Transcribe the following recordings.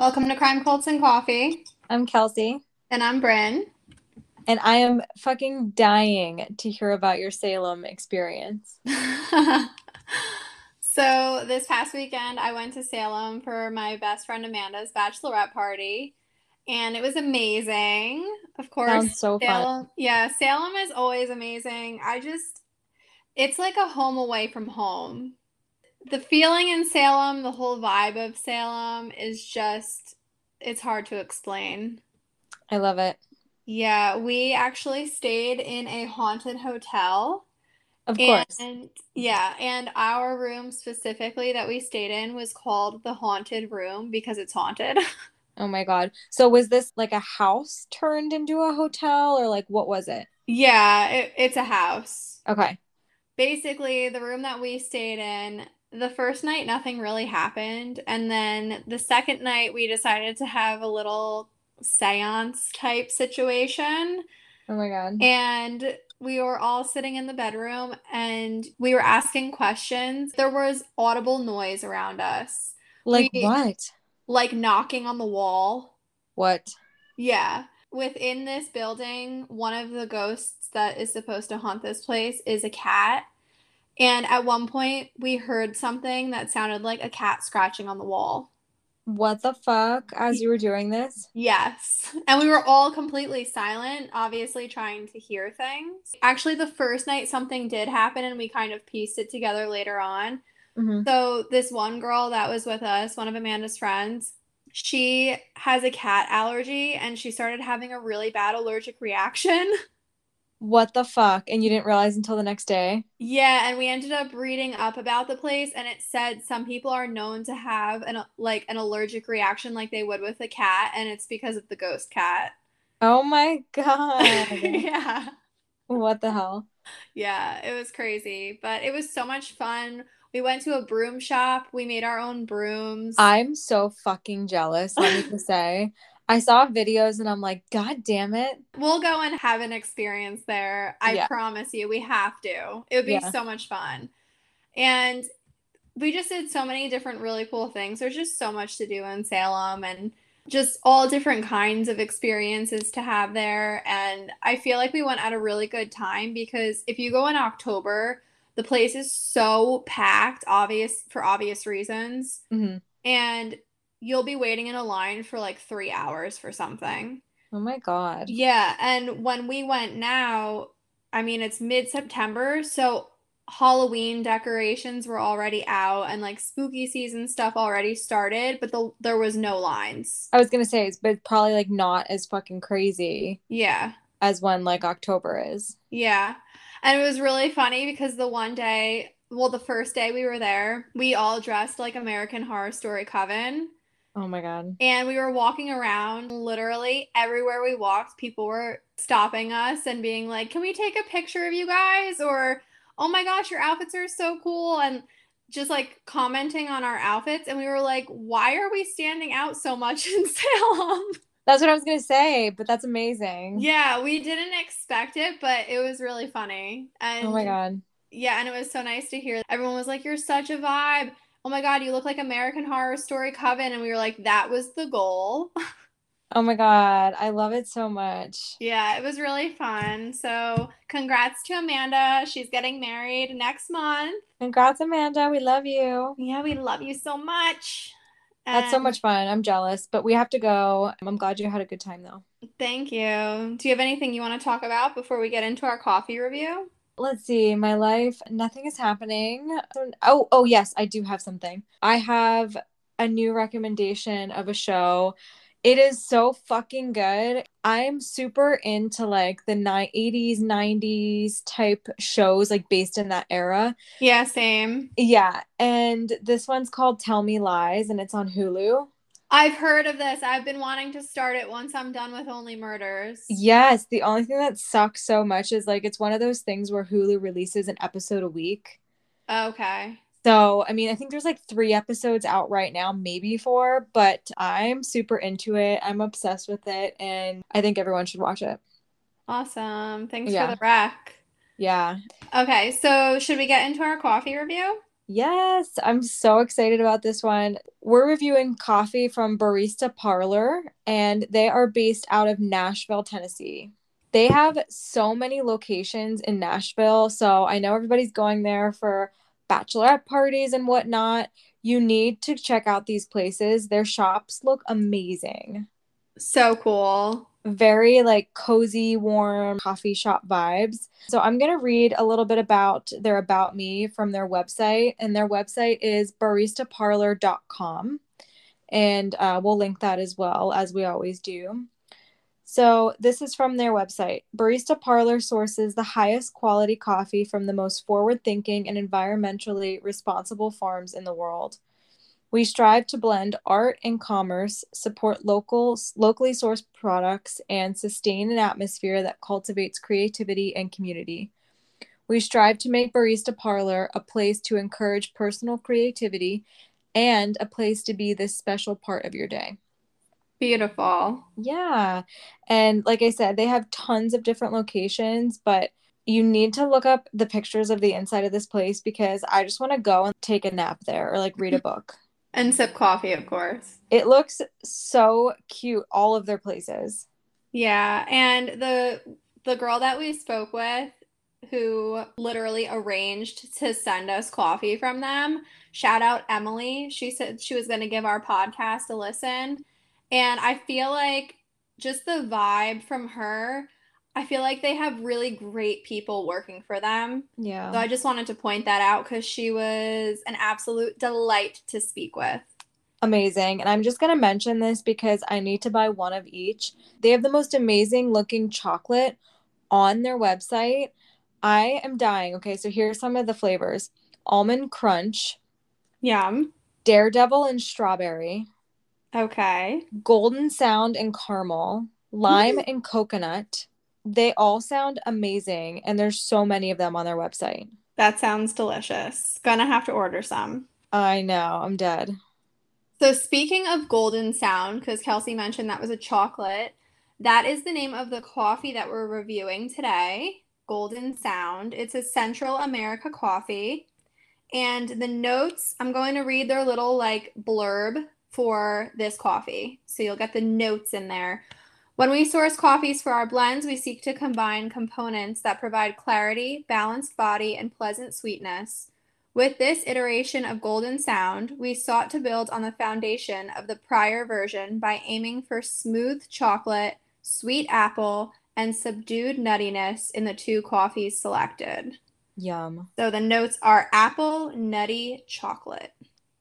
Welcome to Crime Cults and Coffee. I'm Kelsey. And I'm Bryn. And I am fucking dying to hear about your Salem experience. so, this past weekend, I went to Salem for my best friend Amanda's bachelorette party. And it was amazing. Of course. Sounds so Salem, fun. Yeah, Salem is always amazing. I just, it's like a home away from home the feeling in Salem, the whole vibe of Salem is just it's hard to explain. I love it. Yeah, we actually stayed in a haunted hotel. Of course. And yeah, and our room specifically that we stayed in was called the haunted room because it's haunted. Oh my god. So was this like a house turned into a hotel or like what was it? Yeah, it, it's a house. Okay. Basically, the room that we stayed in the first night nothing really happened. And then the second night we decided to have a little seance type situation. Oh my god. And we were all sitting in the bedroom and we were asking questions. There was audible noise around us. Like we, what? Like knocking on the wall. What? Yeah. Within this building one of the ghosts that is supposed to haunt this place is a cat and at one point, we heard something that sounded like a cat scratching on the wall. What the fuck as you were doing this? Yes. And we were all completely silent, obviously trying to hear things. Actually, the first night something did happen and we kind of pieced it together later on. Mm-hmm. So, this one girl that was with us, one of Amanda's friends, she has a cat allergy and she started having a really bad allergic reaction. What the fuck? And you didn't realize until the next day? Yeah, and we ended up reading up about the place and it said some people are known to have an like an allergic reaction like they would with a cat and it's because of the ghost cat. Oh my god. yeah. What the hell? Yeah, it was crazy, but it was so much fun. We went to a broom shop. We made our own brooms. I'm so fucking jealous, let me just say. I saw videos and I'm like, God damn it. We'll go and have an experience there. I yeah. promise you, we have to. It would be yeah. so much fun. And we just did so many different really cool things. There's just so much to do in Salem and just all different kinds of experiences to have there. And I feel like we went at a really good time because if you go in October, the place is so packed, obvious for obvious reasons. Mm-hmm. And you'll be waiting in a line for like three hours for something. Oh my God. Yeah. And when we went now, I mean, it's mid September. So Halloween decorations were already out and like spooky season stuff already started, but the, there was no lines. I was going to say, it's but probably like not as fucking crazy. Yeah. As when like October is. Yeah. And it was really funny because the one day, well, the first day we were there, we all dressed like American Horror Story Coven. Oh my God. And we were walking around literally everywhere we walked, people were stopping us and being like, Can we take a picture of you guys? Or, Oh my gosh, your outfits are so cool. And just like commenting on our outfits. And we were like, Why are we standing out so much in Salem? That's what I was going to say, but that's amazing. Yeah, we didn't expect it, but it was really funny. And oh my God. Yeah, and it was so nice to hear. Everyone was like, You're such a vibe oh my god, you look like American Horror Story Coven, and we were like, that was the goal. Oh my god, I love it so much. Yeah, it was really fun. So, congrats to Amanda. She's getting married next month. Congrats, Amanda. We love you. Yeah, we love you so much. That's so much fun. I'm jealous, but we have to go. I'm glad you had a good time though. Thank you. Do you have anything you want to talk about before we get into our coffee review? Let's see my life nothing is happening. Oh oh yes i do have something. I have a new recommendation of a show. It is so fucking good. I'm super into like the 80s 90s type shows like based in that era. Yeah same. Yeah and this one's called tell me lies and it's on hulu I've heard of this. I've been wanting to start it once I'm done with Only Murders. Yes. The only thing that sucks so much is like it's one of those things where Hulu releases an episode a week. Okay. So, I mean, I think there's like three episodes out right now, maybe four, but I'm super into it. I'm obsessed with it, and I think everyone should watch it. Awesome. Thanks yeah. for the rec. Yeah. Okay. So, should we get into our coffee review? Yes, I'm so excited about this one. We're reviewing coffee from Barista Parlor, and they are based out of Nashville, Tennessee. They have so many locations in Nashville. So I know everybody's going there for bachelorette parties and whatnot. You need to check out these places. Their shops look amazing. So cool very like cozy, warm coffee shop vibes. So I'm going to read a little bit about their about me from their website. And their website is baristaparlor.com. And uh, we'll link that as well, as we always do. So, this is from their website. Barista Parlor sources the highest quality coffee from the most forward thinking and environmentally responsible farms in the world. We strive to blend art and commerce, support local, locally sourced products, and sustain an atmosphere that cultivates creativity and community. We strive to make Barista Parlor a place to encourage personal creativity and a place to be this special part of your day. Beautiful. Yeah. And like I said, they have tons of different locations, but you need to look up the pictures of the inside of this place because I just want to go and take a nap there or like read a book. And sip coffee, of course. It looks so cute, all of their places. Yeah, and the the girl that we spoke with who literally arranged to send us coffee from them. Shout out Emily. She said she was going to give our podcast a listen. And I feel like just the vibe from her I feel like they have really great people working for them. Yeah. So I just wanted to point that out because she was an absolute delight to speak with. Amazing. And I'm just going to mention this because I need to buy one of each. They have the most amazing looking chocolate on their website. I am dying. Okay, so here's some of the flavors almond crunch. Yum. Daredevil and strawberry. Okay. Golden sound and caramel. Lime and coconut they all sound amazing, and there's so many of them on their website. That sounds delicious. Gonna have to order some. I know, I'm dead. So, speaking of Golden Sound, because Kelsey mentioned that was a chocolate, that is the name of the coffee that we're reviewing today Golden Sound. It's a Central America coffee. And the notes, I'm going to read their little like blurb for this coffee. So, you'll get the notes in there. When we source coffees for our blends, we seek to combine components that provide clarity, balanced body, and pleasant sweetness. With this iteration of Golden Sound, we sought to build on the foundation of the prior version by aiming for smooth chocolate, sweet apple, and subdued nuttiness in the two coffees selected. Yum. So the notes are apple, nutty, chocolate.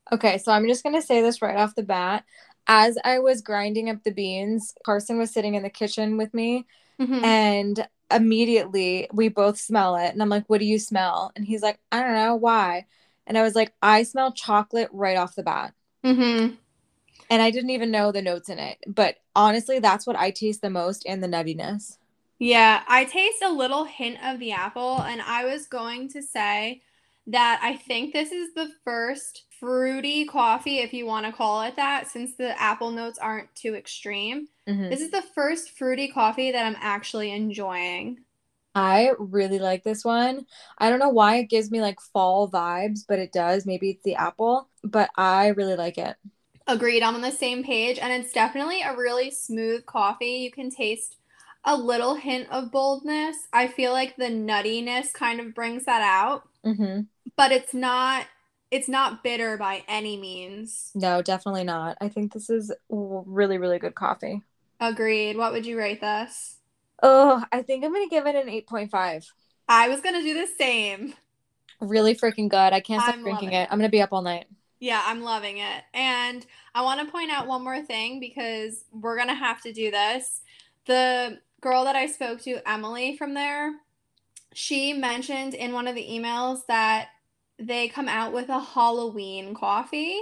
Okay, so I'm just going to say this right off the bat as I was grinding up the beans, Carson was sitting in the kitchen with me mm-hmm. and immediately we both smell it. And I'm like, What do you smell? And he's like, I don't know why. And I was like, I smell chocolate right off the bat. Mm-hmm. And I didn't even know the notes in it. But honestly, that's what I taste the most and the nuttiness. Yeah, I taste a little hint of the apple. And I was going to say that I think this is the first fruity coffee, if you want to call it that, since the apple notes aren't too extreme. Mm-hmm. This is the first fruity coffee that I'm actually enjoying. I really like this one. I don't know why it gives me like fall vibes, but it does. Maybe it's the apple, but I really like it. Agreed. I'm on the same page. And it's definitely a really smooth coffee. You can taste a little hint of boldness. I feel like the nuttiness kind of brings that out. Mm-hmm. But it's not it's not bitter by any means. No, definitely not. I think this is really, really good coffee. Agreed. What would you rate this? Oh, I think I'm going to give it an 8.5. I was going to do the same. Really freaking good. I can't stop I'm drinking it. it. I'm going to be up all night. Yeah, I'm loving it. And I want to point out one more thing because we're going to have to do this. The girl that I spoke to, Emily from there, she mentioned in one of the emails that they come out with a Halloween coffee.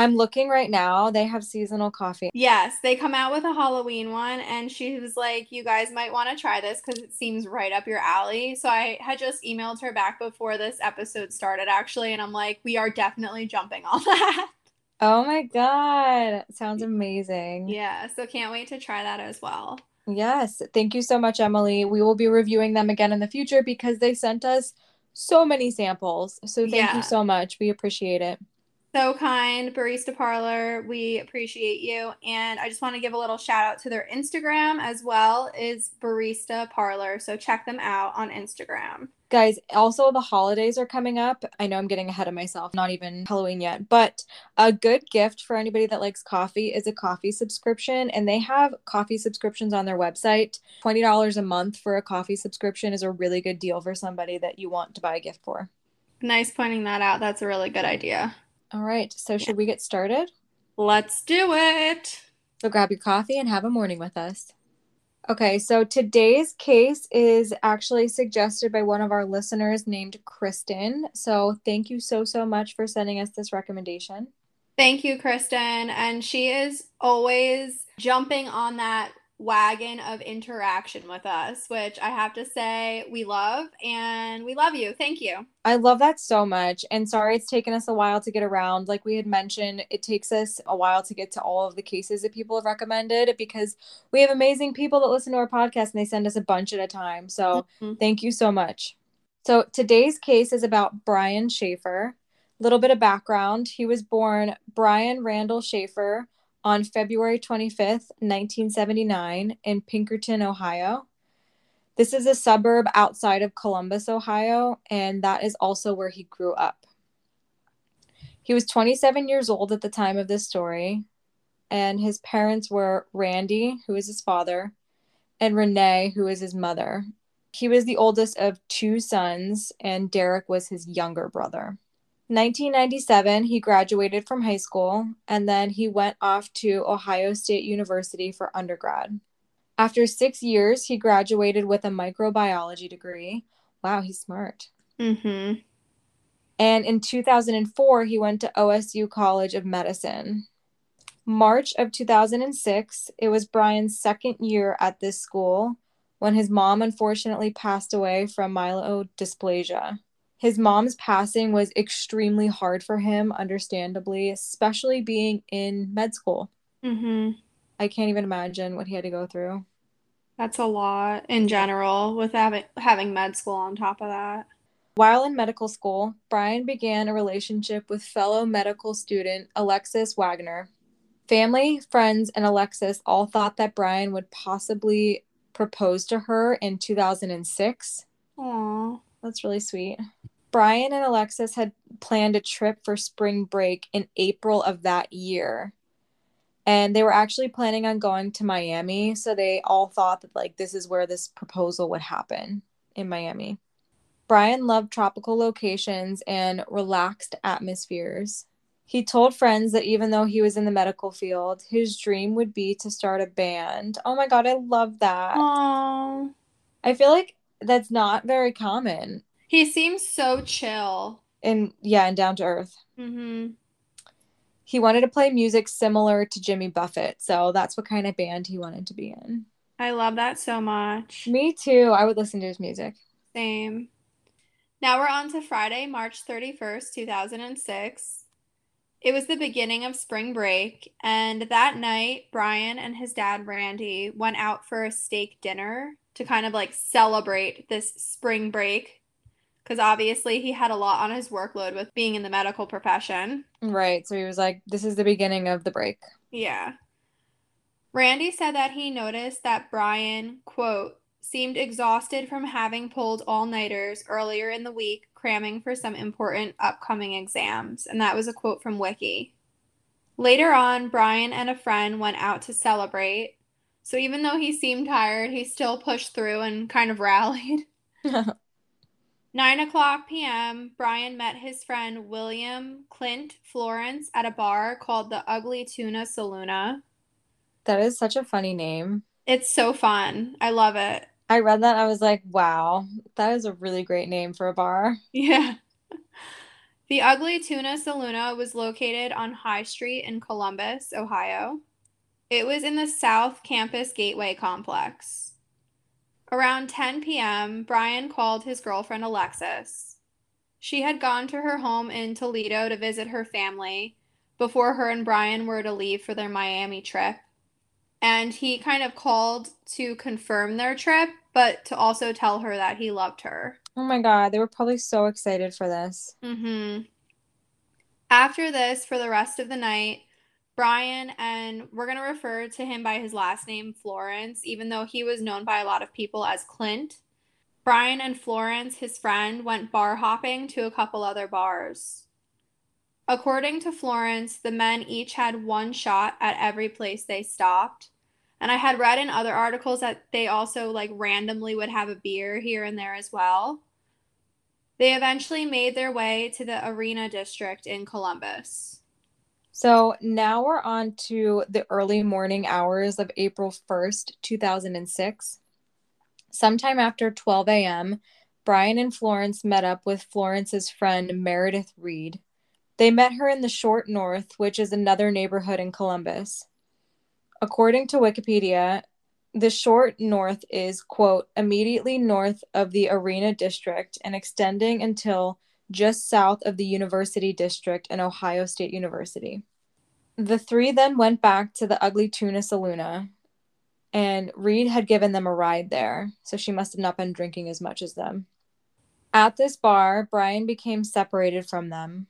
I'm looking right now. They have seasonal coffee. Yes, they come out with a Halloween one. And she was like, You guys might want to try this because it seems right up your alley. So I had just emailed her back before this episode started, actually. And I'm like, We are definitely jumping on that. Oh my God. Sounds amazing. Yeah. So can't wait to try that as well. Yes. Thank you so much, Emily. We will be reviewing them again in the future because they sent us so many samples. So thank yeah. you so much. We appreciate it. So kind, Barista Parlor. We appreciate you. And I just want to give a little shout out to their Instagram as well is Barista Parlor. So check them out on Instagram. Guys, also the holidays are coming up. I know I'm getting ahead of myself, not even Halloween yet, but a good gift for anybody that likes coffee is a coffee subscription. And they have coffee subscriptions on their website. $20 a month for a coffee subscription is a really good deal for somebody that you want to buy a gift for. Nice pointing that out. That's a really good idea. All right. So, should we get started? Let's do it. So, grab your coffee and have a morning with us. Okay, so today's case is actually suggested by one of our listeners named Kristen. So thank you so, so much for sending us this recommendation. Thank you, Kristen. And she is always jumping on that wagon of interaction with us, which I have to say we love and we love you. Thank you. I love that so much. And sorry it's taken us a while to get around. Like we had mentioned, it takes us a while to get to all of the cases that people have recommended because we have amazing people that listen to our podcast and they send us a bunch at a time. So mm-hmm. thank you so much. So today's case is about Brian Shaffer. Little bit of background. He was born Brian Randall Shaffer on February 25th, 1979, in Pickerington, Ohio. This is a suburb outside of Columbus, Ohio, and that is also where he grew up. He was 27 years old at the time of this story, and his parents were Randy, who is his father, and Renee, who is his mother. He was the oldest of two sons, and Derek was his younger brother. 1997, he graduated from high school and then he went off to Ohio State University for undergrad. After six years, he graduated with a microbiology degree. Wow, he's smart. Mm-hmm. And in 2004, he went to OSU College of Medicine. March of 2006, it was Brian's second year at this school when his mom unfortunately passed away from myelodysplasia. His mom's passing was extremely hard for him, understandably, especially being in med school. Mm-hmm. I can't even imagine what he had to go through. That's a lot in general with having, having med school on top of that. While in medical school, Brian began a relationship with fellow medical student Alexis Wagner. Family, friends, and Alexis all thought that Brian would possibly propose to her in 2006. Aww. That's really sweet. Brian and Alexis had planned a trip for spring break in April of that year. And they were actually planning on going to Miami. So they all thought that, like, this is where this proposal would happen in Miami. Brian loved tropical locations and relaxed atmospheres. He told friends that even though he was in the medical field, his dream would be to start a band. Oh my God, I love that. Aww. I feel like that's not very common. He seems so chill. And yeah, and down to earth. Mm-hmm. He wanted to play music similar to Jimmy Buffett. So that's what kind of band he wanted to be in. I love that so much. Me too. I would listen to his music. Same. Now we're on to Friday, March 31st, 2006. It was the beginning of spring break, and that night, Brian and his dad, Randy, went out for a steak dinner to kind of like celebrate this spring break because obviously he had a lot on his workload with being in the medical profession. Right. So he was like, this is the beginning of the break. Yeah. Randy said that he noticed that Brian, quote, seemed exhausted from having pulled all nighters earlier in the week, cramming for some important upcoming exams. And that was a quote from Wiki. Later on, Brian and a friend went out to celebrate, so even though he seemed tired, he still pushed through and kind of rallied. 9 o'clock p.m., Brian met his friend William Clint Florence at a bar called the Ugly Tuna Saloona. That is such a funny name. It's so fun. I love it. I read that. I was like, wow, that is a really great name for a bar. Yeah. The Ugly Tuna Saloona was located on High Street in Columbus, Ohio. It was in the South Campus Gateway complex. Around 10 p.m., Brian called his girlfriend Alexis. She had gone to her home in Toledo to visit her family before her and Brian were to leave for their Miami trip. And he kind of called to confirm their trip, but to also tell her that he loved her. Oh my god, they were probably so excited for this. Mm-hmm. After this, for the rest of the night, Brian, and we're going to refer to him by his last name, Florence, even though he was known by a lot of people as Clint. Brian and Florence, his friend, went bar hopping to a couple other bars. According to Florence, the men each had one shot at every place they stopped. And I had read in other articles that they also like randomly would have a beer here and there as well. They eventually made their way to the Arena District in Columbus. So now we're on to the early morning hours of April 1st, 2006. Sometime after 12 a.m., Brian and Florence met up with Florence's friend Meredith Reed. They met her in the Short North, which is another neighborhood in Columbus. According to Wikipedia, the Short North is, quote, immediately north of the Arena District and extending until just south of the University District and Ohio State University. The three then went back to the Ugly Tuna Saloona, and Reed had given them a ride there, so she must have not been drinking as much as them. At this bar, Brian became separated from them.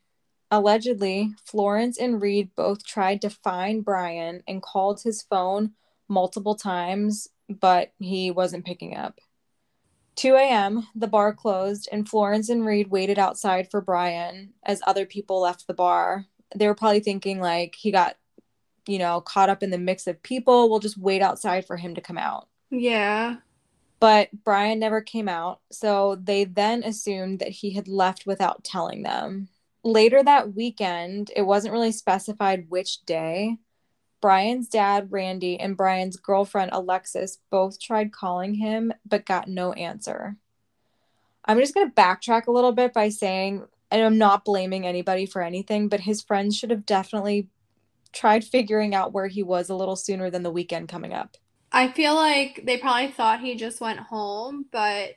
Allegedly, Florence and Reed both tried to find Brian and called his phone multiple times, but he wasn't picking up. 2 a.m., the bar closed, and Florence and Reed waited outside for Brian as other people left the bar. They were probably thinking, like, he got, you know, caught up in the mix of people. We'll just wait outside for him to come out. Yeah. But Brian never came out, so they then assumed that he had left without telling them. Later that weekend, it wasn't really specified which day, Brian's dad, Randy, and Brian's girlfriend, Alexis, both tried calling him but got no answer. I'm just going to backtrack a little bit by saying, and I'm not blaming anybody for anything, but his friends should have definitely tried figuring out where he was a little sooner than the weekend coming up. I feel like they probably thought he just went home, but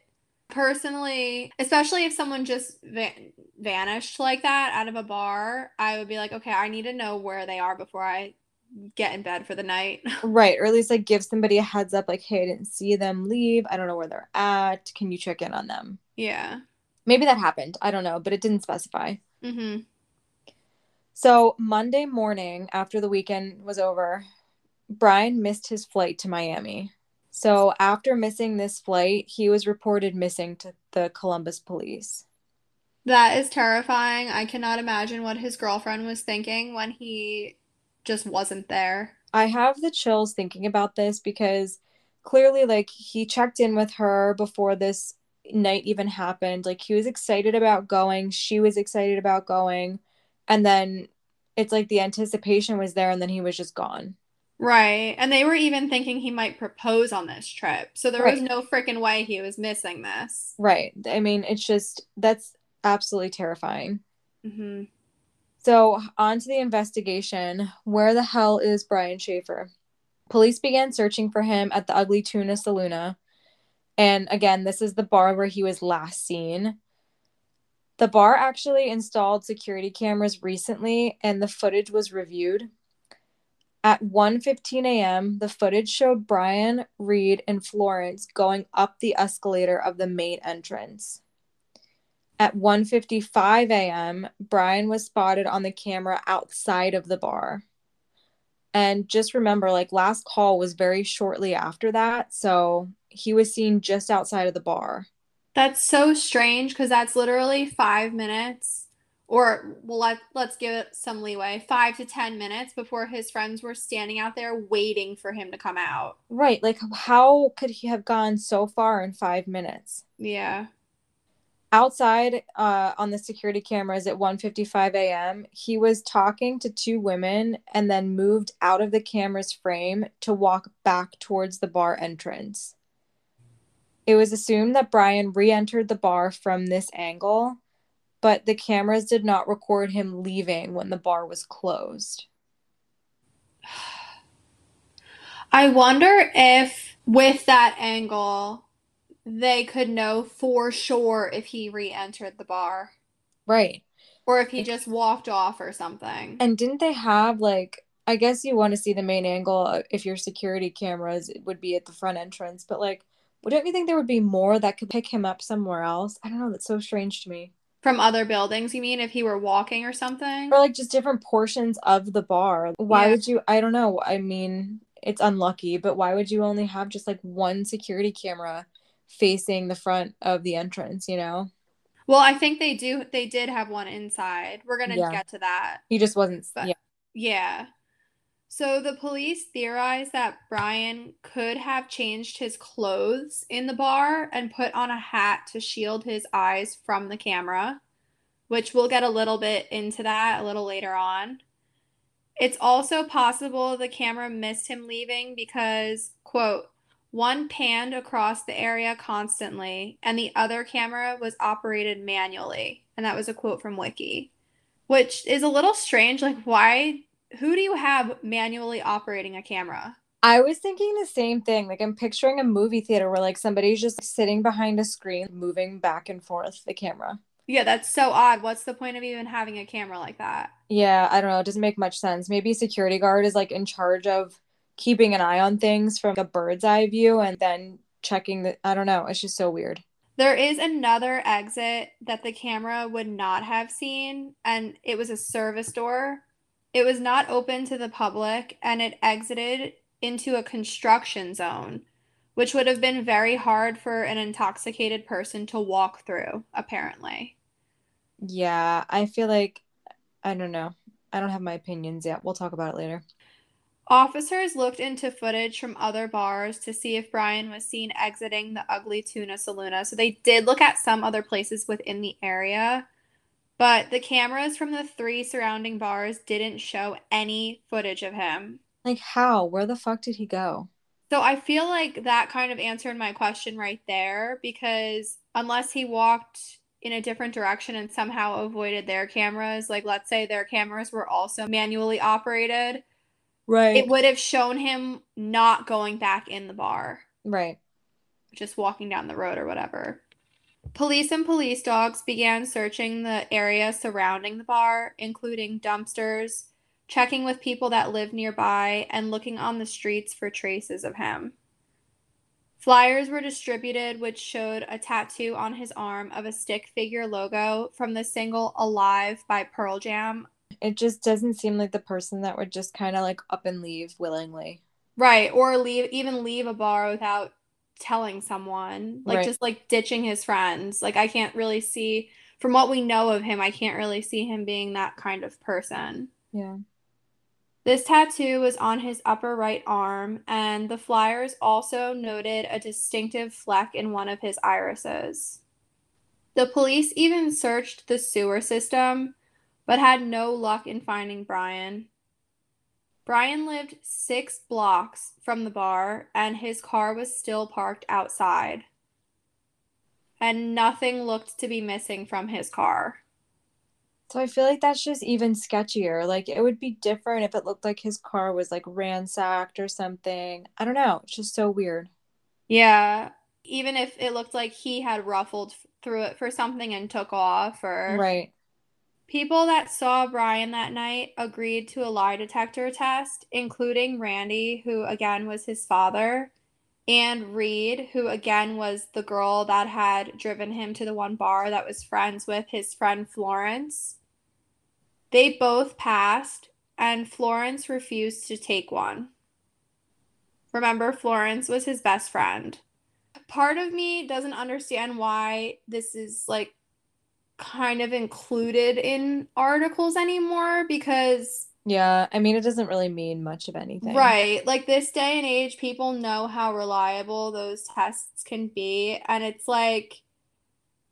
personally, especially if someone just va- vanished like that out of a bar, I would be like, okay, I need to know where they are before I get in bed for the night. Right. Or at least like give somebody a heads up, like, hey, I didn't see them leave. I don't know where they're at. Can you check in on them? Yeah. Maybe that happened. I don't know, but it didn't specify. Mm-hmm. So Monday morning, after the weekend was over, Brian missed his flight to Miami. So after missing this flight, he was reported missing to the Columbus police. That is terrifying. I cannot imagine what his girlfriend was thinking when he just wasn't there. I have the chills thinking about this because clearly, like, he checked in with her before this night even happened. Like, he was excited about going, she was excited about going. And then it's like the anticipation was there, and then he was just gone. Right. And they were even thinking he might propose on this trip. So there right. was no freaking way he was missing this. Right. I mean, it's just, that's absolutely terrifying. Mm-hmm. So, on to the investigation. Where the hell is Brian Shaffer? Police began searching for him at the Ugly Tuna Saloona. And again, this is the bar where he was last seen. The bar actually installed security cameras recently and the footage was reviewed. At 1:15 a.m., the footage showed Brian, Reed, and Florence going up the escalator of the main entrance. At 1:55 a.m., Brian was spotted on the camera outside of the bar. And just remember like last call was very shortly after that, so he was seen just outside of the bar. That's so strange cuz that's literally 5 minutes or well let, let's give it some leeway 5 to 10 minutes before his friends were standing out there waiting for him to come out. Right, like how could he have gone so far in 5 minutes? Yeah outside uh, on the security cameras at 1:55 a.m. he was talking to two women and then moved out of the camera's frame to walk back towards the bar entrance it was assumed that brian re-entered the bar from this angle but the cameras did not record him leaving when the bar was closed i wonder if with that angle they could know for sure if he re-entered the bar. Right. Or if he just walked off or something. And didn't they have like I guess you want to see the main angle if your security cameras would be at the front entrance, but like Well, don't you think there would be more that could pick him up somewhere else? I don't know. That's so strange to me. From other buildings, you mean if he were walking or something? Or like just different portions of the bar. Why yeah. would you? I don't know. I mean, it's unlucky, but why would you only have just like one security camera facing the front of the entrance, you know? Well, I think they do they did have one inside. We're to yeah. get to that. He just wasn't but, yeah. Yeah. So the police theorized that Brian could have changed his clothes in the bar and put on a hat to shield his eyes from the camera, which we'll get a little bit into that a little later on. It's also possible the camera missed him leaving because, quote, one panned across the area constantly and the other camera was operated manually. And that was a quote from Wiki, which is a little strange. Like, why? Who do you have manually operating a camera? I was thinking the same thing. Like, I'm picturing a movie theater where, like, somebody's just sitting behind a screen, moving back and forth the camera. Yeah, that's so odd. What's the point of even having a camera like that? Yeah, I don't know. It doesn't make much sense. Maybe security guard is like in charge of keeping an eye on things from a bird's eye view and then checking the I don't know. It's just so weird. There is another exit that the camera would not have seen, and it was a service door. It was not open to the public and it exited into a construction zone which would have been very hard for an intoxicated person to walk through, apparently. Yeah, I feel like, I don't know. I don't have my opinions yet. We'll talk about it later. Officers looked into footage from other bars to see if Brian was seen exiting the Ugly Tuna Saloona. So they did look at some other places within the area, but the cameras from the three surrounding bars didn't show any footage of him. Like, how? Where the fuck did he go? So I feel like that kind of answered my question right there because unless he walked in a different direction and somehow avoided their cameras, like let's say their cameras were also manually operated, right. It would have shown him not going back in the bar. Right. Just walking down the road or whatever. Police and police dogs began searching the area surrounding the bar, including dumpsters, checking with people that live nearby, and looking on the streets for traces of him. Flyers were distributed, which showed a tattoo on his arm of a stick figure logo from the single Alive by Pearl Jam. It just doesn't seem like the person that would just kind of like up and leave willingly. Right. Or leave, even leave a bar without telling someone, like right. just like ditching his friends. Like, I can't really see, from what we know of him, I can't really see him being that kind of person. Yeah. This tattoo was on his upper right arm, and the flyers also noted a distinctive fleck in one of his irises. The police even searched the sewer system, but had no luck in finding Brian. Brian lived six blocks from the bar, and his car was still parked outside. And nothing looked to be missing from his car. So I feel like that's just even sketchier. Like it would be different if it looked like his car was like ransacked or something. I don't know. It's just so weird. Yeah. Even if it looked like he had ruffled through it for something and took off or Right. People that saw Brian that night agreed to a lie detector test, including Randy, who again was his father, and Reed, who again was the girl that had driven him to the one bar that was friends with his friend Florence. They both passed, and Florence refused to take one. Remember, Florence was his best friend. Part of me doesn't understand why this is like kind of included in articles anymore because yeah, I mean, it doesn't really mean much of anything. Right. Like this day and age, people know how reliable those tests can be. And it's like,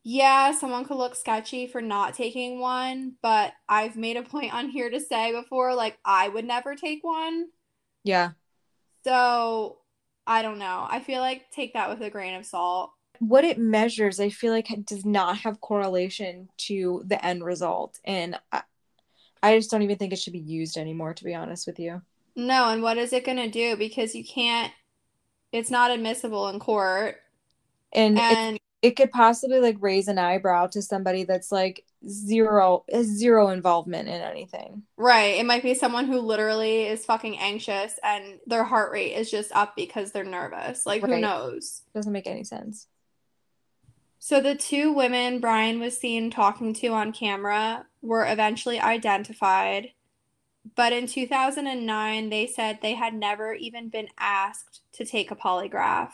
yeah, someone could look sketchy for not taking one, but I've made a point on here to say before, like, I would never take one. Yeah. So I don't know. I feel like take that with a grain of salt. What it measures, I feel like, does not have correlation to the end result. And I, I just don't even think it should be used anymore, to be honest with you. No, and what is it going to do? Because you can't, it's not admissible in court. And, and it could possibly like raise an eyebrow to somebody that's like zero zero involvement in anything. Right. It might be someone who literally is fucking anxious and their heart rate is just up because they're nervous. Like right. who knows? Doesn't make any sense. So the two women Brian was seen talking to on camera were eventually identified. But in 2009, they said they had never even been asked to take a polygraph.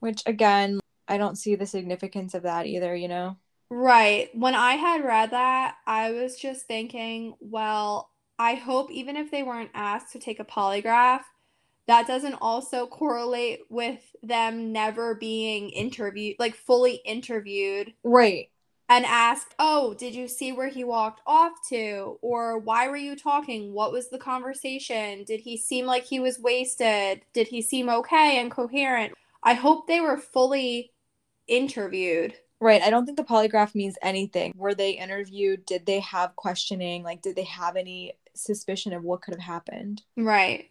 Which, again, I don't see the significance of that either, you know? Right. When I had read that, I was just thinking, well, I hope even if they weren't asked to take a polygraph, that doesn't also correlate with them never being interviewed, like fully interviewed. Right. And asked, oh, did you see where he walked off to? Or why were you talking? What was the conversation? Did he seem like he was wasted? Did he seem okay and coherent? I hope they were fully interviewed. Right. I don't think the polygraph means anything. Were they interviewed? Did they have questioning? Like, did they have any suspicion of what could have happened? Right.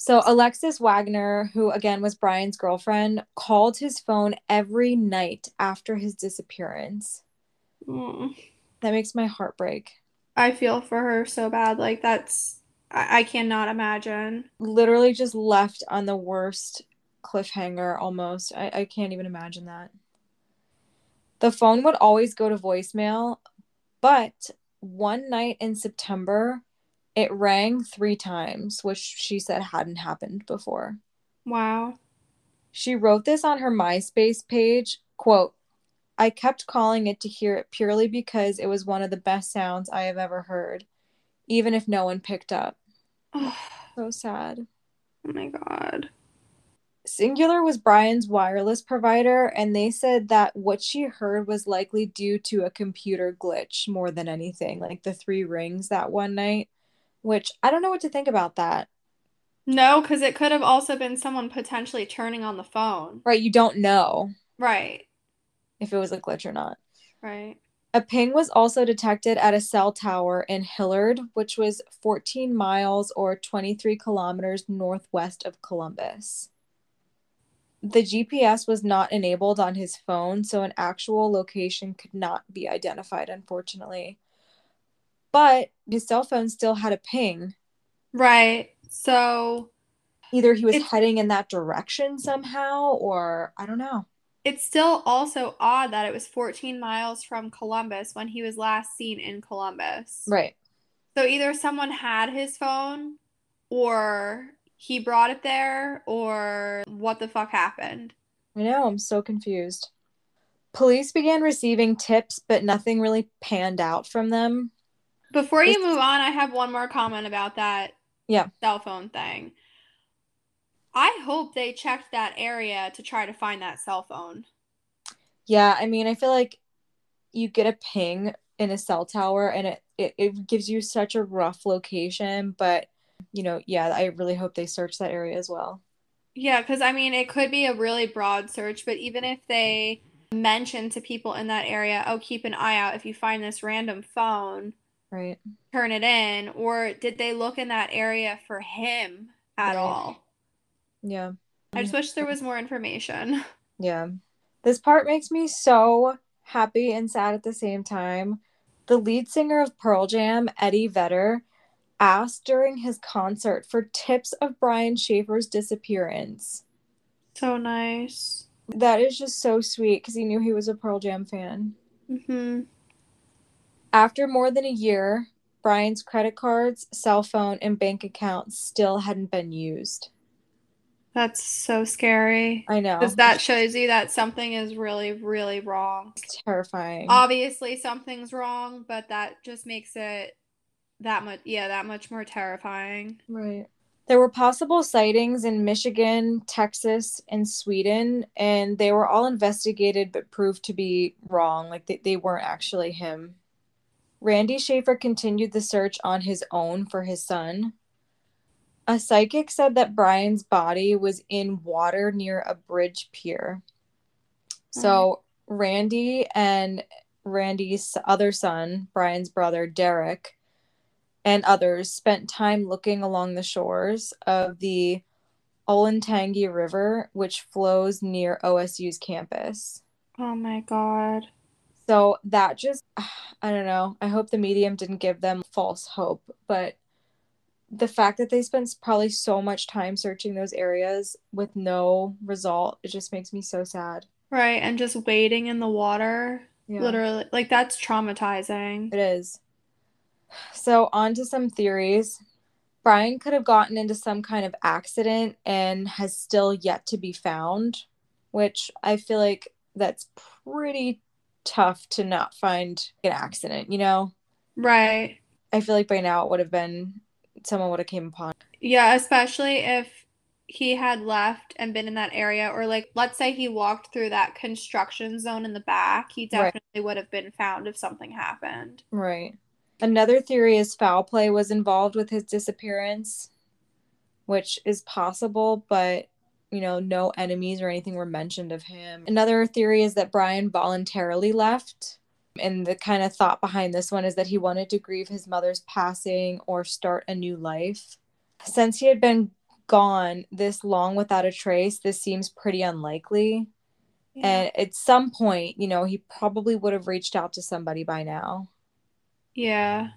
So, Alexis Wagner, who again was Brian's girlfriend, called his phone every night after his disappearance. Mm. That makes my heart break. I feel for her so bad. Like, that's, I, I cannot imagine. Literally just left on the worst cliffhanger almost. I, I can't even imagine that. The phone would always go to voicemail, but one night in September, it rang three times, which she said hadn't happened before. Wow. She wrote this on her MySpace page, quote, I kept calling it to hear it purely because it was one of the best sounds I have ever heard, even if no one picked up. so sad. Oh my god. Cingular was Brian's wireless provider, and they said that what she heard was likely due to a computer glitch more than anything, like the three rings that one night, which I don't know what to think about that. No, because it could have also been someone potentially turning on the phone. Right, you don't know. Right. If it was a glitch or not. Right. A ping was also detected at a cell tower in Hilliard, which was 14 miles or 23 kilometers northwest of Columbus the GPS was not enabled on his phone, so an actual location could not be identified, unfortunately. But his cell phone still had a ping. Right. So either he was heading in that direction somehow, or I don't know. It's still also odd that it was 14 miles from Columbus when he was last seen in Columbus. Right. So either someone had his phone or he brought it there or what the fuck happened. I know, I'm so confused. Police began receiving tips, but nothing really panned out from them. Before you move on, I have one more comment about that yeah. cell phone thing. I hope they checked that area to try to find that cell phone. Yeah, I mean, I feel like you get a ping in a cell tower and it, it, it gives you such a rough location, but you know, yeah, I really hope they search that area as well. Yeah, because I mean, it could be a really broad search, but even if they mention to people in that area, oh, keep an eye out if you find this random phone, right? Turn it in. Or did they look in that area for him at right. all? Yeah. I just wish there was more information. Yeah. This part makes me so happy and sad at the same time. The lead singer of Pearl Jam, Eddie Vedder, asked during his concert for tips of Brian Shaffer's disappearance. So nice. That is just so sweet because he knew he was a Pearl Jam fan. Mm-hmm. After more than a year, Brian's credit cards, cell phone, and bank accounts still hadn't been used. That's so scary. I know. Because that shows you that something is really, really wrong. It's terrifying. Obviously, something's wrong, but that just makes it that much yeah that much more terrifying right there were possible sightings in michigan texas and sweden and they were all investigated but proved to be wrong like they, they weren't actually him randy shaffer continued the search on his own for his son a psychic said that brian's body was in water near a bridge pier so randy and randy's other son brian's brother derek and others spent time looking along the shores of the Olentangy River, which flows near OSU's campus. Oh my God. So that just, I don't know. I hope the medium didn't give them false hope, but the fact that they spent probably so much time searching those areas with no result, it just makes me so sad. Right. And just waiting in the water. Yeah. Literally, like that's traumatizing. It is. So, on to some theories. Brian could have gotten into some kind of accident and has still yet to be found, which I feel like that's pretty tough to not find an accident, you know? Right. I feel like by now it would have been someone would have came upon. Yeah, especially if he had left and been in that area or like let's say he walked through that construction zone in the back, he definitely right. would have been found if something happened. Right. Another theory is foul play was involved with his disappearance, which is possible, but you know, no enemies or anything were mentioned of him. Another theory is that Brian voluntarily left. And the kind of thought behind this one is that he wanted to grieve his mother's passing or start a new life. Since he had been gone this long without a trace, this seems pretty unlikely. Yeah. And at some point, you know, he probably would have reached out to somebody by now. Yeah.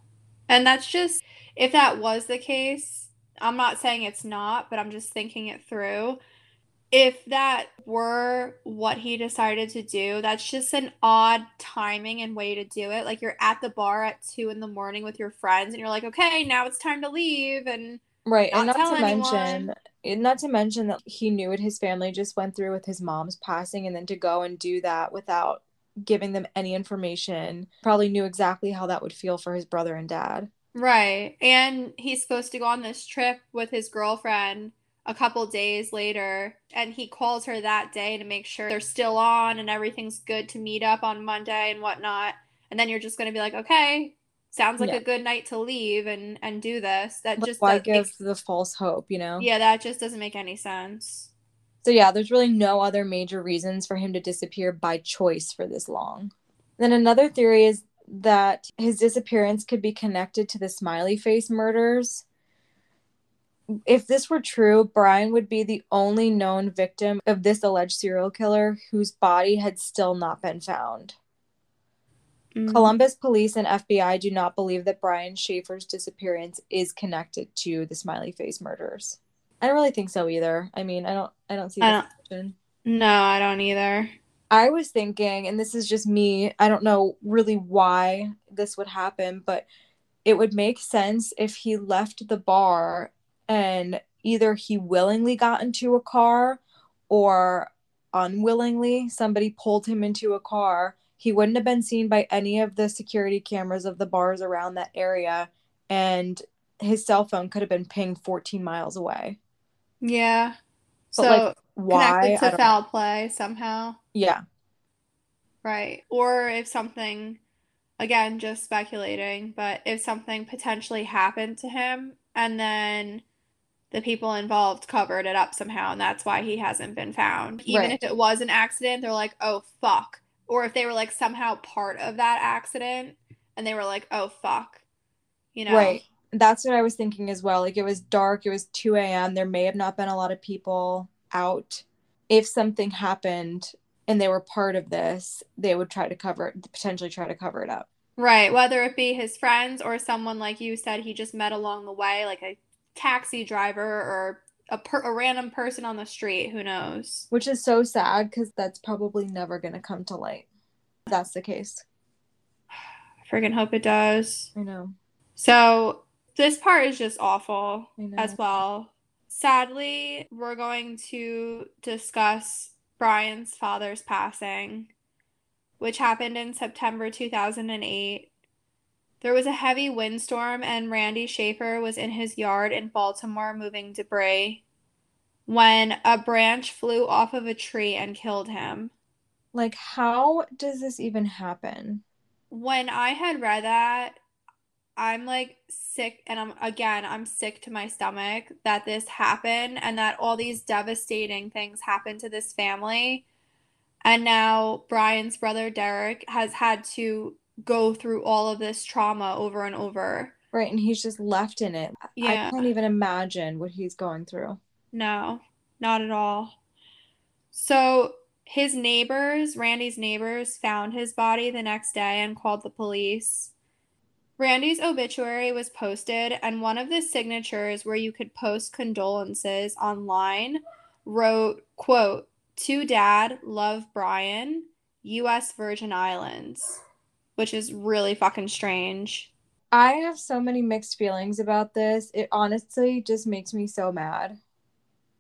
And that's just, if that was the case, I'm not saying it's not, but I'm just thinking it through. If that were what he decided to do, that's just an odd timing and way to do it. Like you're at the bar at two in the morning with your friends and you're like, okay, now it's time to leave. And right. Not and not to anyone. mention, not to mention that he knew what his family just went through with his mom's passing and then to go and do that without giving them any information. Probably knew exactly how that would feel for his brother and dad. Right. And he's supposed to go on this trip with his girlfriend a couple days later and he calls her that day to make sure they're still on and everything's good to meet up on Monday and whatnot. And then you're just gonna be like, okay, sounds like yeah. a good night to leave and and do this. That just why give the false hope, you know? Yeah, that just doesn't make any sense. So yeah, there's really no other major reasons for him to disappear by choice for this long. Then another theory is that his disappearance could be connected to the smiley face murders. If this were true, Brian would be the only known victim of this alleged serial killer whose body had still not been found. Mm-hmm. Columbus police and FBI do not believe that Brian Shaffer's disappearance is connected to the smiley face murders. I don't really think so either. I mean, I don't I don't see I don't, No, I don't either. I was thinking, and this is just me, I don't know really why this would happen, but it would make sense if he left the bar and either he willingly got into a car or unwillingly somebody pulled him into a car. He wouldn't have been seen by any of the security cameras of the bars around that area, and his cell phone could have been pinged 14 miles away. Yeah. But so like, why connected to foul know. play somehow. Yeah. Right. Or if something again just speculating, but if something potentially happened to him and then the people involved covered it up somehow and that's why he hasn't been found. Even right. if it was an accident, they're like, "Oh fuck." Or if they were like somehow part of that accident and they were like, "Oh fuck." You know. Right that's what I was thinking as well. Like it was dark, it was 2 a.m. There may have not been a lot of people out. If something happened and they were part of this, they would try to cover it, potentially try to cover it up. Right. Whether it be his friends or someone like you said he just met along the way, like a taxi driver or a, per- a random person on the street. Who knows? Which is so sad because that's probably never going to come to light. That's the case. I friggin' hope it does. I know. So this part is just awful as well. Sadly, we're going to discuss Brian's father's passing, which happened in September 2008. There was a heavy windstorm, and Randy Shaffer was in his yard in Baltimore moving debris when a branch flew off of a tree and killed him. Like, how does this even happen? When I had read that, I'm like sick and I'm again I'm sick to my stomach that this happened and that all these devastating things happened to this family. And now Brian's brother Derek has had to go through all of this trauma over and over. Right, and he's just left in it. Yeah. I can't even imagine what he's going through. No, not at all. So his neighbors, Randy's neighbors, found his body the next day and called the police. Randy's obituary was posted, and one of the signatures where you could post condolences online wrote, quote, to dad, love Brian, US Virgin Islands, which is really fucking strange. I have so many mixed feelings about this. It honestly just makes me so mad.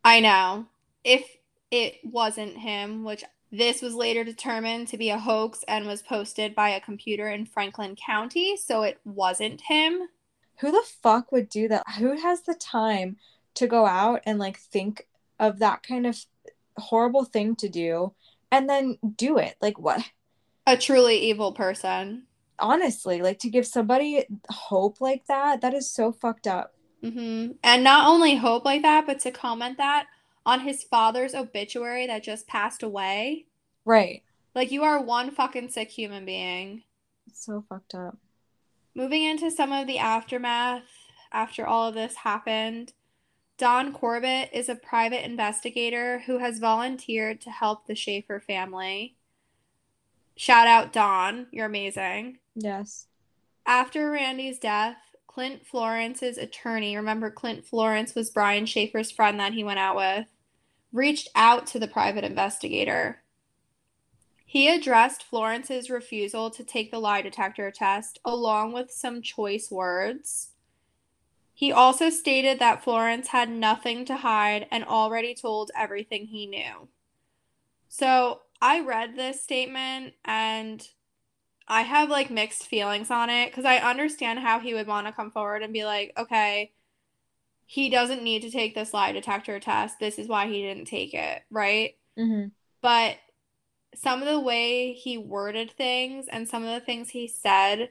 I know. If it wasn't him, which this was later determined to be a hoax and was posted by a computer in Franklin County, so it wasn't him. Who the fuck would do that? Who has the time to go out and like think of that kind of horrible thing to do and then do it? Like what? A truly evil person. Honestly, like to give somebody hope like that, that is so fucked up. Mm-hmm. And not only hope like that, but to comment that on his father's obituary that just passed away. Right. Like you are one fucking sick human being. It's so fucked up. Moving into some of the aftermath after all of this happened, Don Corbett is a private investigator who has volunteered to help the Shaffer family. Shout out Don, you're amazing. Yes. After Randy's death, Clint Florence's attorney, remember Clint Florence was Brian Shaffer's friend that he went out with, reached out to the private investigator. He addressed Florence's refusal to take the lie detector test along with some choice words. He also stated that Florence had nothing to hide and already told everything he knew. So I read this statement and I have like mixed feelings on it because I understand how he would want to come forward and be like, okay, he doesn't need to take this lie detector test. This is why he didn't take it, right? Mm-hmm. But some of the way he worded things and some of the things he said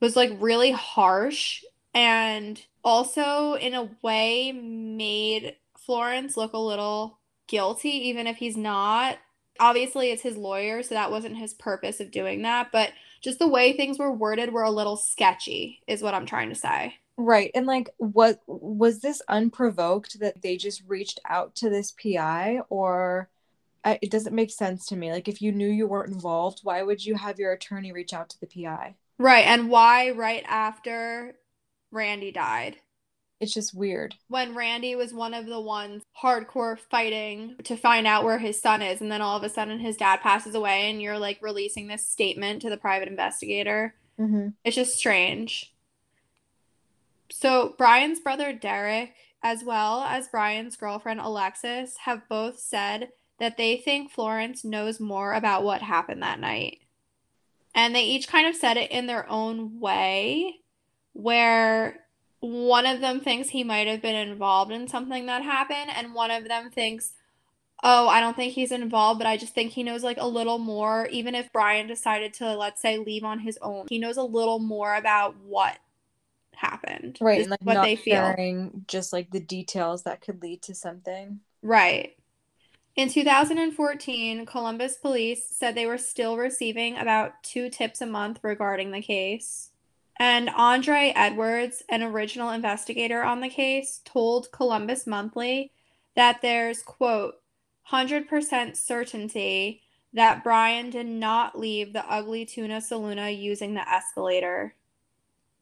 was like really harsh and also in a way made Florence look a little guilty even if he's not obviously it's his lawyer so that wasn't his purpose of doing that but just the way things were worded were a little sketchy is what i'm trying to say. Right and like what was this unprovoked that they just reached out to this pi or I, it doesn't make sense to me. Like if you knew you weren't involved why would you have your attorney reach out to the pi right and why right after randy died it's just weird. When Randy was one of the ones hardcore fighting to find out where his son is, and then all of a sudden his dad passes away, and you're like releasing this statement to the private investigator. Mm-hmm. It's just strange. So, Brian's brother Derek, as well as Brian's girlfriend Alexis, have both said that they think Florence knows more about what happened that night. And they each kind of said it in their own way, where one of them thinks he might have been involved in something that happened, and one of them thinks, oh, I don't think he's involved, but I just think he knows like a little more. Even if Brian decided to, let's say, leave on his own, he knows a little more about what happened. Right. And, like what they feel. just like the details that could lead to something. Right. In 2014, Columbus police said they were still receiving about two tips a month regarding the case. And Andre Edwards, an original investigator on the case, told Columbus Monthly that there's, quote, 100% certainty that Brian did not leave the ugly tuna saloona using the escalator.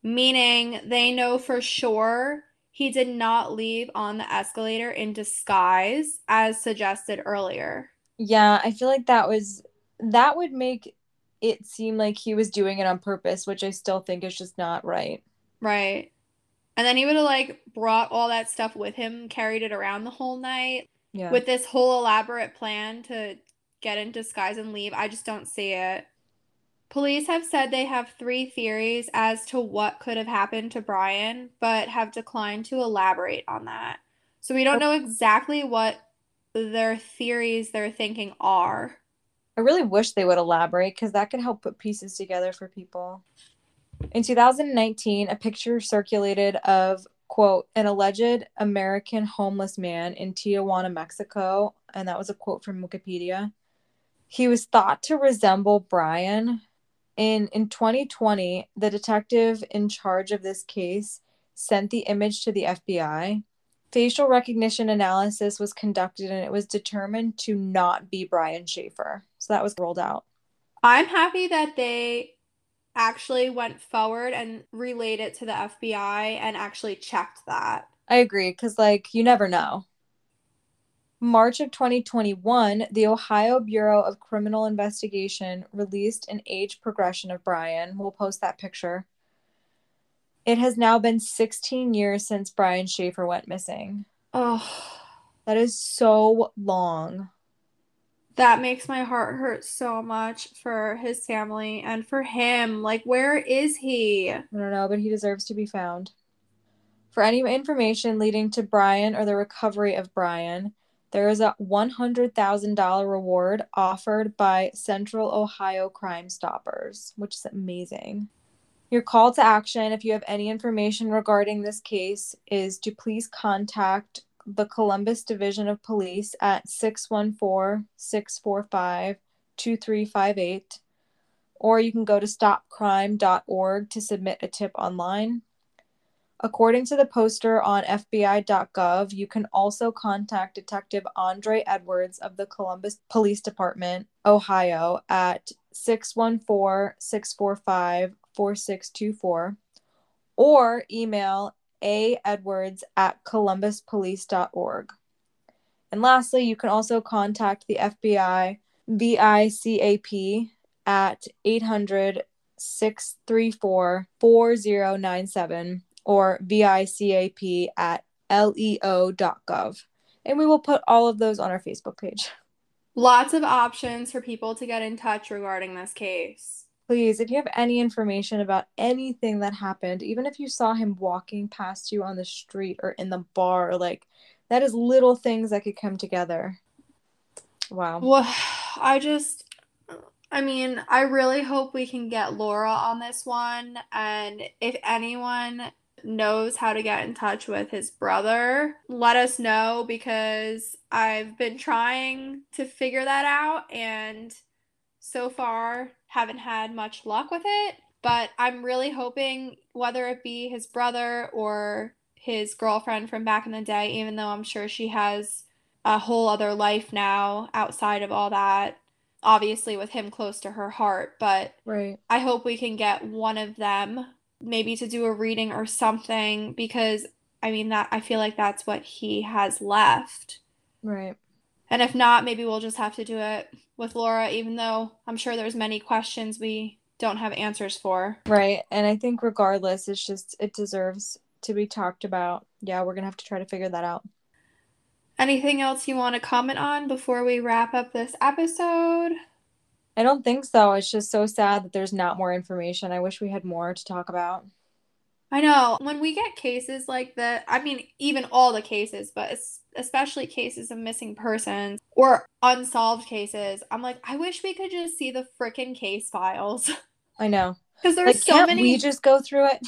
Meaning they know for sure he did not leave on the escalator in disguise, as suggested earlier. Yeah, I feel like that was that would make it seemed like he was doing it on purpose, which I still think is just not right. Right. And then he would have like brought all that stuff with him, carried it around the whole night. Yeah. With this whole elaborate plan to get in disguise and leave. I just don't see it. Police have said they have three theories as to what could have happened to Brian, but have declined to elaborate on that. So we don't know exactly what their theories they're thinking are. I really wish they would elaborate because that could help put pieces together for people. In 2019, a picture circulated of, quote, an alleged American homeless man in Tijuana, Mexico. And that was a quote from Wikipedia. He was thought to resemble Brian. In, in 2020, the detective in charge of this case sent the image to the FBI. facial recognition analysis was conducted and it was determined to not be Brian Shaffer. So that was rolled out. I'm happy that they actually went forward and relayed it to the FBI and actually checked that. I agree because, like, you never know. March of 2021, the Ohio Bureau of Criminal Investigation released an age progression of Brian. We'll post that picture. It has now been 16 years since Brian Shaffer went missing. Oh, that is so long. That makes my heart hurt so much for his family and for him. Like, where is he? I don't know, but he deserves to be found. For any information leading to Brian or the recovery of Brian, there is a $100,000 reward offered by Central Ohio Crime Stoppers, which is amazing. Your call to action, if you have any information regarding this case, is to please contact the Columbus Division of Police at 614 645 2358, or you can go to stopcrime.org to submit a tip online. According to the poster on FBI.gov, you can also contact Detective Andre Edwards of the Columbus Police Department, Ohio, at 614 645 4624 or email a edwards at columbuspolice.org. And lastly, you can also contact the FBI VICAP at 800 634 4097 or VICAP at leo.gov. And we will put all of those on our Facebook page. Lots of options for people to get in touch regarding this case. Please, if you have any information about anything that happened, even if you saw him walking past you on the street or in the bar, like that is little things that could come together. Wow. Well, I just I mean, I really hope we can get Laura on this one. And if anyone knows how to get in touch with his brother, let us know because I've been trying to figure that out and so far haven't had much luck with it. But I'm really hoping, whether it be his brother or his girlfriend from back in the day, even though I'm sure she has a whole other life now outside of all that, obviously with him close to her heart. But right. I hope we can get one of them maybe to do a reading or something because I mean that I feel like that's what he has left. Right. And if not, maybe we'll just have to do it with Laura even though I'm sure there's many questions we don't have answers for. Right. And I think regardless it's just it deserves to be talked about. Yeah, we're going to have to try to figure that out. Anything else you want to comment on before we wrap up this episode? I don't think so. It's just so sad that there's not more information. I wish we had more to talk about. I know. When we get cases like that, I mean, even all the cases, but especially cases of missing persons or unsolved cases, I'm like, I wish we could just see the freaking case files. I know. Because there's like, so can't many. we just go through it?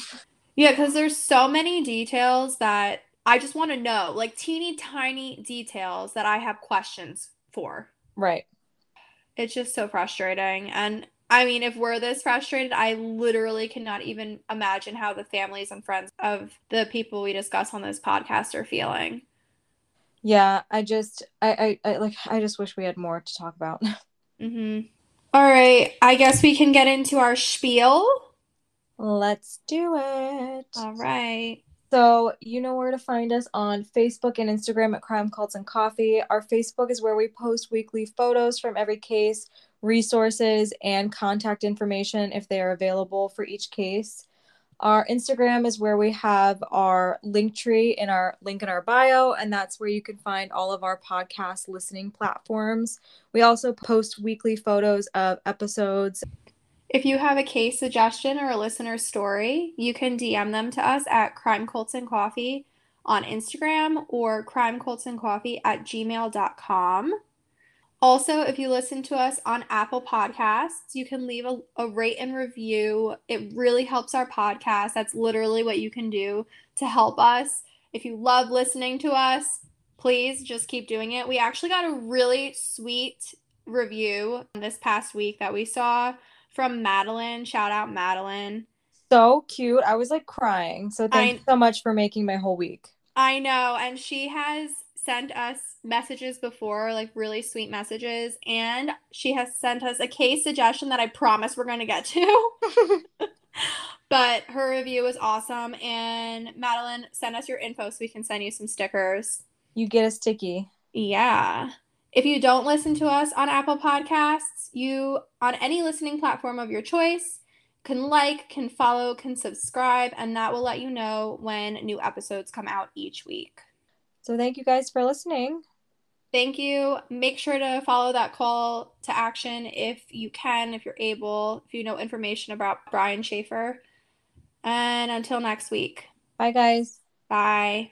Yeah, because there's so many details that I just want to know, like teeny tiny details that I have questions for. Right it's just so frustrating. And I mean, if we're this frustrated, I literally cannot even imagine how the families and friends of the people we discuss on this podcast are feeling. Yeah, I just, I, I, I like, I just wish we had more to talk about. Mm-hmm. All right, I guess we can get into our spiel. Let's do it. All right. So, you know where to find us on Facebook and Instagram at Crime Cults and Coffee. Our Facebook is where we post weekly photos from every case, resources, and contact information if they are available for each case. Our Instagram is where we have our link tree in our link in our bio, and that's where you can find all of our podcast listening platforms. We also post weekly photos of episodes if you have a case suggestion or a listener story, you can DM them to us at Crime Cults and Coffee on Instagram or crimecultsandcoffee at gmail.com. Also, if you listen to us on Apple Podcasts, you can leave a, a, rate and review. It really helps our podcast. That's literally what you can do to help us. If you love listening to us, please just keep doing it. We actually got a really sweet review this past week that we saw from Madeline. Shout out Madeline. So cute. I was like crying. So thanks I, so much for making my whole week. I know. And she has sent us messages before, like really sweet messages. And she has sent us a case suggestion that I promise we're going to get to. but her review was awesome. And Madeline, send us your info so we can send you some stickers. You get a sticky. Yeah. If you don't listen to us on Apple Podcasts, you, on any listening platform of your choice, can like, can follow, can subscribe, and that will let you know when new episodes come out each week. So thank you guys for listening. Thank you. Make sure to follow that call to action if you can, if you're able, if you know information about Brian Shaffer. And until next week. Bye, guys. Bye.